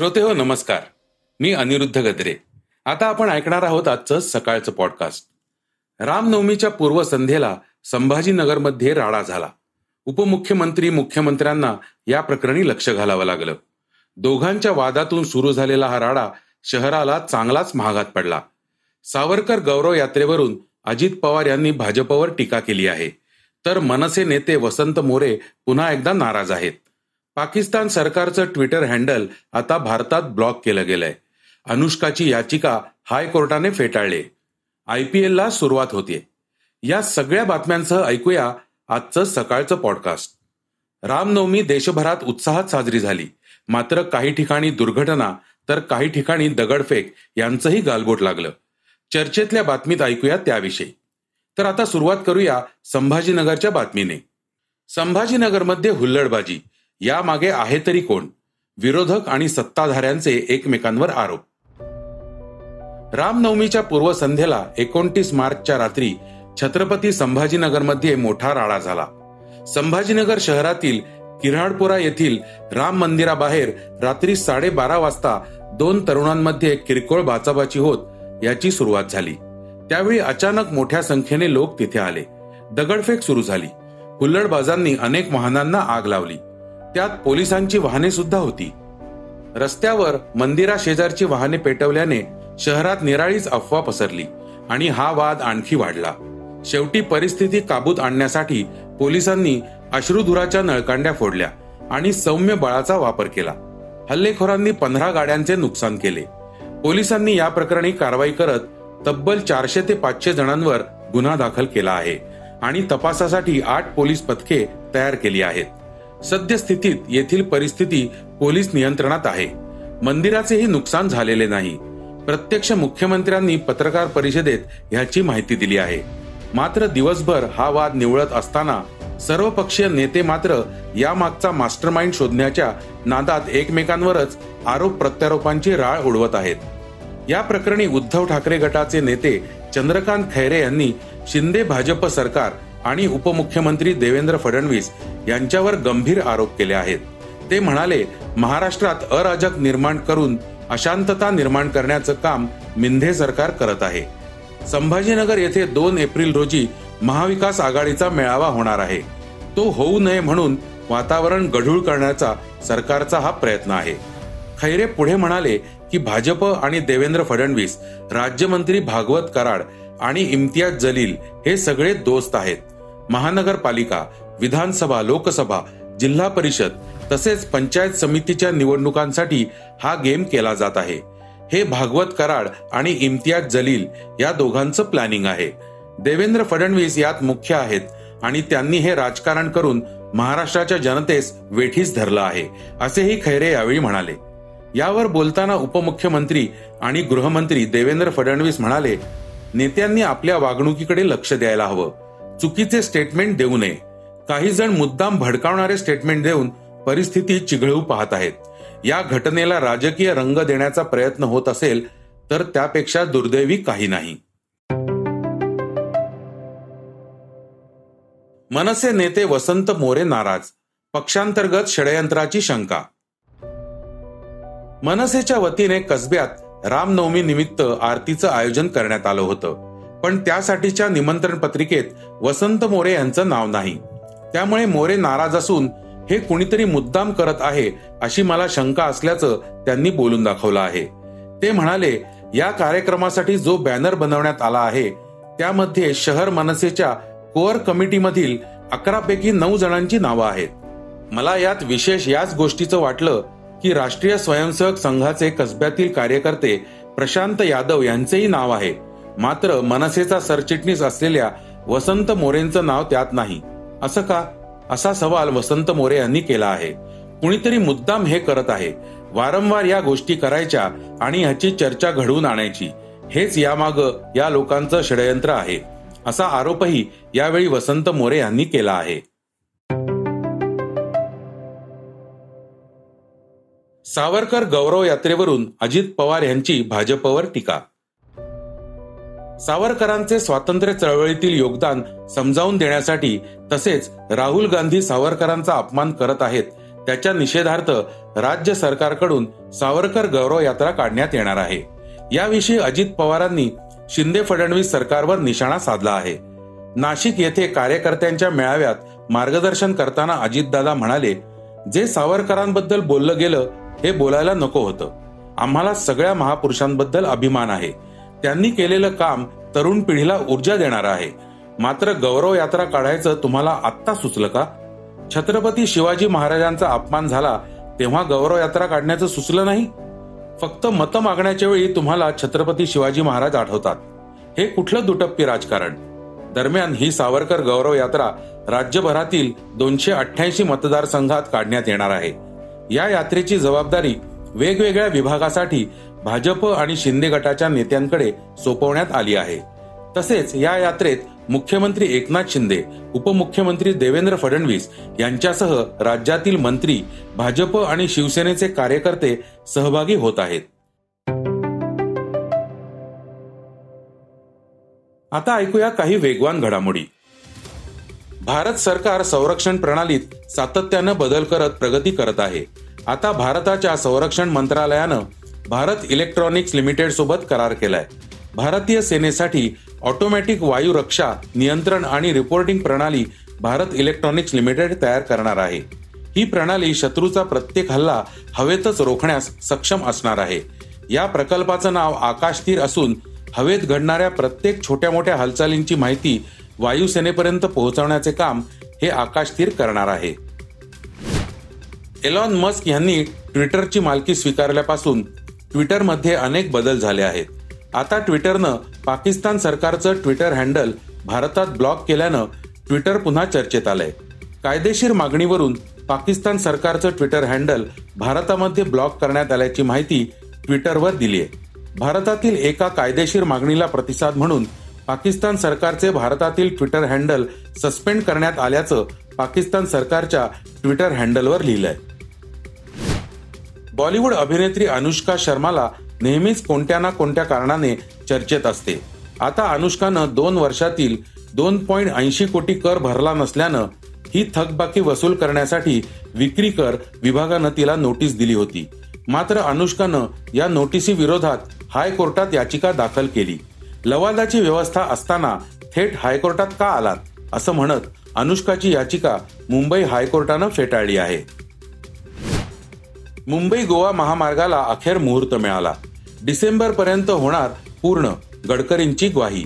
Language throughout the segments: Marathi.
श्रोते हो नमस्कार. मी अनिरुद्ध गद्रे. आता आपण ऐकणार आहोत आजचं सकाळचं पॉडकास्ट रामनवमीच्या पूर्वसंध्येला संभाजीनगरमध्ये राडा झाला. उपमुख्यमंत्री मुख्यमंत्र्यांना या प्रकरणी लक्ष घालावं लागलं. दोघांच्या वादातून सुरू झालेला हा राडा शहराला चांगलाच महागात पडला. सावरकर गौरव यात्रेवरून अजित पवार यांनी भाजपवर टीका केली आहे. तर मनसे नेते वसंत मोरे पुन्हा एकदा नाराज आहेत. पाकिस्तान सरकारचं ट्विटर हँडल आता भारतात ब्लॉक केलं गेलंय. अनुष्काची याचिका हायकोर्टाने फेटाळली. आय पी एलला सुरुवात होतीये. या सगळ्या बातम्यांसह ऐकूया आजचं सकाळचं पॉडकास्ट. रामनवमी देशभरात उत्साहात साजरी झाली. मात्र काही ठिकाणी दुर्घटना तर काही ठिकाणी दगडफेक यांचंही गालबोट लागलं. चर्चेतल्या बातमीत ऐकूया त्याविषयी. तर आता सुरुवात करूया संभाजीनगरच्या बातमीने. संभाजीनगरमध्ये हुल्लडबाजी. यामागे आहे तरी कोण? विरोधक आणि सत्ताधाऱ्यांचे एकमेकांवर आरोप. रामनवमीच्या पूर्वसंध्येला एकोणतीस मार्चच्या रात्री छत्रपती संभाजीनगरमध्ये मोठा राळा झाला. संभाजीनगर शहरातील किऱ्हाडपुरा येथील राम मंदिराबाहेर रात्री साडेबारा वाजता दोन तरुणांमध्ये किरकोळ बाचाबाची होत याची सुरुवात झाली. त्यावेळी अचानक मोठ्या संख्येने लोक तिथे आले. दगडफेक सुरू झाली. हुल्लडबाजांनी अनेक वाहनांना आग लावली. त्यात पोलिसांची वाहने सुद्धा होती. रस्त्यावर मंदिरा शेजारची वाहने पेटवल्याने शहरात निराळीच अफवा पसरली आणि हा वाद आणखी वाढला. शेवटी परिस्थिती काबूत आणण्यासाठी पोलिसांनी अश्रुधुराच्या नळकांड्या फोडल्या आणि सौम्य बळाचा वापर केला. हल्लेखोरांनी पंधरा गाड्यांचे नुकसान केले. पोलिसांनी या प्रकरणी कारवाई करत तब्बल चारशे ते पाचशे जणांवर गुन्हा दाखल केला आहे आणि तपासासाठी आठ पोलीस पथके तयार केली आहेत. सद्यस्थितीत येथील परिस्थिती पोलीस नियंत्रणात आहे. मंदिराचेही नुकसान झालेले नाही. प्रत्यक्ष मुख्यमंत्र्यांनी पत्रकार परिषदेत ह्याची माहिती दिली आहे. मात्र दिवसभर हा वाद निवळत असताना सर्वपक्षीय नेते मात्र यामागचा मास्टरमाइंड शोधण्याच्या नादात एकमेकांवरच आरोप प्रत्यारोपांची राळ उडवत आहेत. या प्रकरणी उद्धव ठाकरे गटाचे नेते चंद्रकांत खैरे यांनी शिंदे भाजप सरकार आणि उपमुख्यमंत्री देवेंद्र फडणवीस यांच्यावर गंभीर आरोप केले आहेत. ते म्हणाले महाराष्ट्रात अराजक निर्माण करून अशांतता निर्माण करण्याचं काम मिंधे सरकार करत आहे. संभाजीनगर येथे दोन एप्रिल रोजी महाविकास आघाडीचा मेळावा होणार आहे. तो होऊ नये म्हणून वातावरण गढूळ करण्याचा सरकारचा हा प्रयत्न आहे. खैरे पुढे म्हणाले की भाजप आणि देवेंद्र फडणवीस राज्यमंत्री भागवत कराड आणि इम्तियाज जलील हे सगळे दोस्त आहेत. महानगरपालिका विधानसभा लोकसभा जिल्हा परिषद तसेच पंचायत समितीच्या निवडणुकांसाठी हा गेम केला जात आहे. हे भागवत कराड आणि इम्तियाज जलील या दोघांचं प्लॅनिंग आहे. देवेंद्र फडणवीस यात मुख्य आहेत आणि त्यांनी हे राजकारण करून महाराष्ट्राच्या जनतेस वेठीस धरलं आहे असेही खैरे यावेळी म्हणाले. यावर बोलताना उपमुख्यमंत्री आणि गृहमंत्री देवेंद्र फडणवीस म्हणाले नेत्यांनी आपल्या वागणुकीकडे लक्ष द्यायला हवं. चुकीचे स्टेटमेंट देऊ नये. काही जण मुद्दाम भडकावणारे स्टेटमेंट देऊन परिस्थिती चिघळू पाहत आहेत. या घटनेला राजकीय रंग देण्याचा प्रयत्न होत असेल तर त्यापेक्षा दुर्दैवी काही नाही. मनसे नेते वसंत मोरे नाराज. पक्षांतर्गत षडयंत्राची शंका. मनसेच्या वतीने कसब्यात रामनवमी निमित्त आरतीचं आयोजन करण्यात आलं होतं. पण त्यासाठीच्या निमंत्रण पत्रिकेत वसंत मोरे यांचं नाव नाही. त्यामुळे मोरे नाराज असून हे कुणीतरी मुद्दाम करत आहे अशी मला शंका असल्याचं त्यांनी बोलून दाखवलं आहे. ते म्हणाले या कार्यक्रमासाठी जो बॅनर बनवण्यात आला आहे त्यामध्ये शहर मनसेच्या कोअर कमिटीमधील अकरा पैकी नऊ जणांची नावं आहेत. मला यात विशेष याच गोष्टीचं वाटलं की राष्ट्रीय स्वयंसेवक संघाचे कसब्यातील कार्यकर्ते प्रशांत यादव यांचेही नाव आहे. मात्र मनसेचा सरचिटणीस असलेल्या वसंत मोरेंचं नाव त्यात नाही. असं का? असा सवाल वसंत मोरे यांनी केला आहे. कुणीतरी मुद्दाम हे करत आहे. वारंवार या गोष्टी करायच्या आणि ह्याची चर्चा घडवून आणायची. हेच यामाग या लोकांचं षडयंत्र आहे. असा आरोपही यावेळी वसंत मोरे यांनी केला आहे. सावरकर गौरव यात्रेवरून अजित पवार यांची भाजपवर टीका सावरकरांचे स्वातंत्र्य चळवळीतील योगदान समजावून देण्यासाठी तसेच राहुल गांधी सावरकरांचा अपमान करत आहेत. त्याच्या निषेधार्थ राज्य सरकारकडून सावरकर गौरव यात्रा काढण्यात येणार आहे. याविषयी अजित पवारांनी शिंदे फडणवीस सरकारवर निशाणा साधला आहे. नाशिक येथे कार्यकर्त्यांच्या मेळाव्यात मार्गदर्शन करताना अजितदादा म्हणाले जे सावरकरांबद्दल बोललं गेलं हे बोलायला नको होतं. आम्हाला सगळ्या महापुरुषांबद्दल अभिमान आहे. त्यांनी केलेलं काम तरुण पिढीला ऊर्जा देणार आहे. मात्र गौरव यात्रा काढायचं तुम्हाला आत्ता सुचलं का? छत्रपती शिवाजी महाराजांचा अपमान झाला तेव्हा गौरव यात्रा काढण्याचं सुचलं नाही? फक्त मत मागण्याच्या वेळी तुम्हाला छत्रपती शिवाजी महाराज आठवतात. हे कुठलं दुटप्पी राजकारण? दरम्यान ही सावरकर गौरव यात्रा राज्यभरातील दोनशे अठ्ठ्याऐंशी मतदारसंघात काढण्यात येणार आहे. या यात्रेची जबाबदारी वेगवेगळ्या विभागासाठी भाजप आणि शिंदे गटाच्या नेत्यांकडे सोपवण्यात आली आहे. तसेच या यात्रेत मुख्यमंत्री एकनाथ शिंदे उपमुख्यमंत्री देवेंद्र फडणवीस यांच्यासह राज्यातील मंत्री भाजप आणि शिवसेनेचे कार्यकर्ते सहभागी होत आहेत. आता ऐकूया काही वेगवान घडामोडी. भारत सरकार संरक्षण प्रणालीत सातत्यानं बदल करत प्रगती करत आहे. आता भारताच्या संरक्षण मंत्रालयानं भारत इलेक्ट्रॉनिक्स लिमिटेड सोबत करार केलाय. भारतीय सेनेसाठी ऑटोमॅटिक वायू रक्षा नियंत्रण आणि रिपोर्टिंग प्रणाली भारत इलेक्ट्रॉनिक्स लिमिटेड तयार करणार आहे. ही प्रणाली शत्रूचा प्रत्येक हल्ला हवेतच रोखण्यास सक्षम असणार आहे. या प्रकल्पाचं नाव आकाशतीर असून हवेत घडणाऱ्या प्रत्येक छोट्या मोठ्या हालचालींची माहिती वायुसेनेपर्यंत पोहोचवण्याचे काम हे आकाशतीर करणार आहे. एलॉन मस्क यांनी ट्विटरची मालकी स्वीकारल्यापासून ट्विटरमध्ये अनेक बदल झाले आहेत. आता ट्विटरनं पाकिस्तान सरकारचं ट्विटर हँडल भारतात ब्लॉक केल्यानं ट्विटर पुन्हा चर्चेत आलंय. कायदेशीर मागणीवरून पाकिस्तान सरकारचं ट्विटर हँडल भारतामध्ये ब्लॉक करण्यात आल्याची माहिती ट्विटरवर दिली आहे भारतातील एका कायदेशीर मागणीला प्रतिसाद म्हणून पाकिस्तान सरकारचे भारतातील ट्विटर हँडल सस्पेंड करण्यात आल्याचं पाकिस्तान सरकारच्या ट्विटर हँडलवर लिहिलंय. बॉलिवूड अभिनेत्री अनुष्का शर्माला नेहमीच कोणत्या ना कोणत्या कारणाने चर्चेत असते. आता अनुष्कानं दोन वर्षातील दोन पॉईंट ऐंशी कोटी कर भरला नसल्यानं ही थकबाकी वसूल करण्यासाठी विक्री कर विभागानं तिला नोटीस दिली होती. मात्र अनुष्कानं या नोटिसी विरोधात हायकोर्टात याचिका दाखल केली. लवादाची व्यवस्था असताना थेट हायकोर्टात का आलात? असं म्हणत अनुष्काची याचिका मुंबई हायकोर्टानं फेटाळली आहे. मुंबई गोवा महामार्गाला अखेर मुहूर्त मिळाला. डिसेंबर पर्यंत होणार पूर्ण गडकरींची ग्वाही.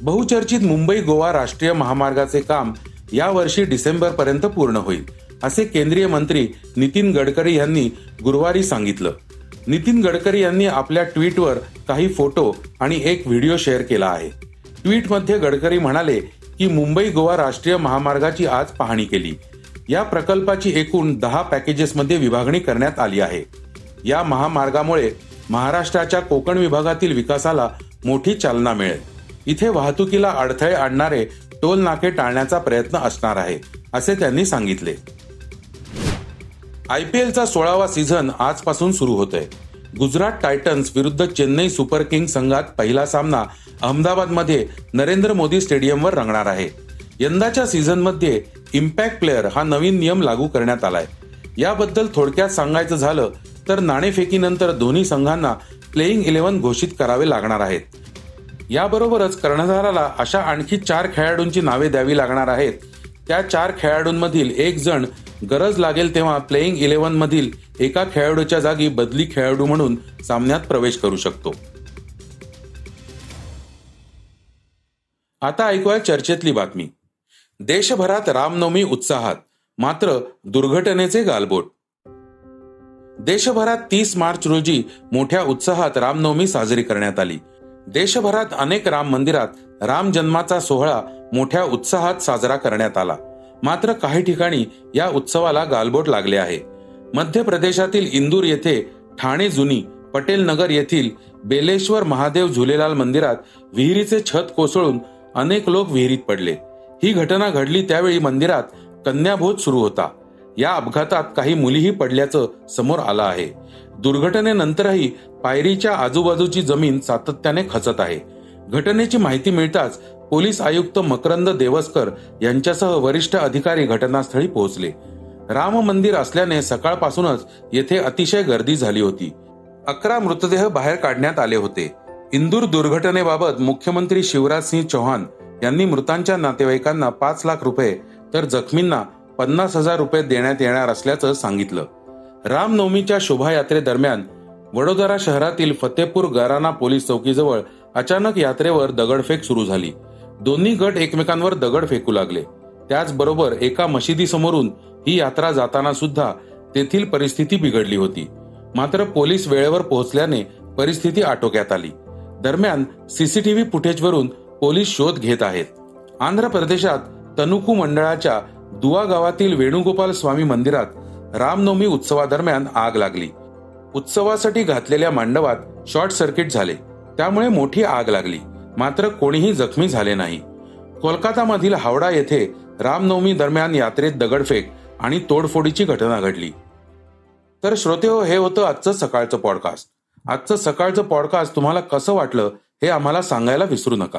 बहुचर्चित मुंबई गोवा राष्ट्रीय महामार्गाचे काम या वर्षी डिसेंबर पर्यंत पूर्ण होईल असे केंद्रीय मंत्री नितीन गडकरी यांनी गुरुवारी सांगितलं. नितीन गडकरी यांनी आपल्या ट्विटवर काही फोटो आणि एक व्हिडिओ शेअर केला आहे. ट्विटमध्ये गडकरी म्हणाले की मुंबई गोवा राष्ट्रीय महामार्गाची आज पाहणी केली. या प्रकल्पाची एकूण दहा पॅकेजेसमध्ये विभागणी करण्यात आली आहे. या महामार्गामुळे महाराष्ट्राच्या कोकण विभागातील विकासाला मोठी चालना मिळेल. इथे वाहतुकीला अडथळे आणणारे टोल नाके टाळण्याचा प्रयत्न असणार आहे असे त्यांनी सांगितले. आय पी एलचा सोळावा सीझन आजपासून सुरू होतोय. गुजरात टायटन्स विरुद्ध चेन्नई सुपर किंग संघात पहिला सामना अहमदाबादमध्ये नरेंद्र मोदी स्टेडियमवर रंगणार आहे. यंदाच्या सीझनमध्ये इम्पॅक्ट प्लेअर हा नवीन नियम लागू करण्यात आलाय. याबद्दल थोडक्यात सांगायचं झालं तर नाणेफेकीनंतर दोन्ही संघांना प्लेईंग इलेव्हन घोषित करावे लागणार आहेत. याबरोबरच कर्णधाराला अशा आणखी चार खेळाडूंची नावे द्यावी लागणार आहेत. त्या चार खेळाडूंमधील एक जण गरज लागेल तेव्हा प्लेईंग इलेव्हन मधील एका खेळाडूच्या जागी बदली खेळाडू म्हणून सामन्यात प्रवेश करू शकतो. आता ऐकूया चर्चेतली बातमी. देशभरात रामनवमी उत्साहात मात्र दुर्घटनेचे गालबोट. देशभरात तीस मार्च रोजी मोठ्या उत्साहात रामनवमी साजरी करण्यात आली. देशभरात अनेक राम मंदिरात राम जन्माचा सोहळा मोठ्या उत्साहात साजरा करण्यात आला. मात्र काही ठिकाणी या उत्सवाला गालबोट लागले आहे. मध्य प्रदेशातील इंदूर येथे ठाणे जुनी पटेल नगर येथील बेलेश्वर महादेव झुलेलाल मंदिरात विहिरीचे छत कोसळून अनेक लोक विहिरीत पडले. ही घटना घडली त्यावेळी मंदिरात कन्याभोज सुरू होता. या अपघातात काही मुलीही पडल्याचं समोर आलं आहे. दुर्घटनेनंतरही पायरीच्या आजूबाजूची जमीन सातत्याने खचत आहे. घटनेची माहिती मिळताच पोलीस आयुक्त मकरंद देवस्कर यांच्यासह वरिष्ठ अधिकारी घटनास्थळी पोहोचले. राम मंदिर असल्याने सकाळपासूनच येथे अतिशय गर्दी झाली होती. अकरा मृतदेह बाहेर काढण्यात आले होते. इंदूर दुर्घटनेबाबत मुख्यमंत्री शिवराज सिंह चौहान यांनी मृतांच्या नातेवाईकांना पाच लाख रुपये तर जखमींना पन्नास हजार रुपये देण्यात येणार असल्याचं सांगितलं. रामनवमीच्या शोभायात्रेदरम्यान वडोदरा शहरातील फतेपूर गाराना पोलीस चौकीजवळ अचानक यात्रेवर दगडफेक सुरू झाली. दोन्ही गट एकमेकांवर दगड फेकू लागले. त्याचबरोबर एका मशिदीसमोरून ही यात्रा जाताना सुद्धा तेथील परिस्थिती बिघडली होती. मात्र पोलीस वेळेवर पोहोचल्याने परिस्थिती आटोक्यात आली. दरम्यान सीसीटीव्ही फुटेजवरून पोलीस शोध घेत आहेत. आंध्र प्रदेशात तनुकू मंडळाच्या दुवा गावातील वेणुगोपाल स्वामी मंदिरात रामनवमी उत्सवादरम्यान आग लागली. उत्सवासाठी घातलेल्या मांडवात शॉर्ट सर्किट झाले. त्यामुळे मोठी आग लागली. मात्र कोणीही जखमी झाले नाही. कोलकातामधील हावडा येथे रामनवमी दरम्यान यात्रेत दगडफेक आणि तोडफोडीची घटना घडली. तर श्रोते हो हे होतं आजचं सकाळचं पॉडकास्ट आजचं सकाळचं पॉडकास्ट तुम्हाला कसं वाटलं हे आम्हाला सांगायला विसरू नका.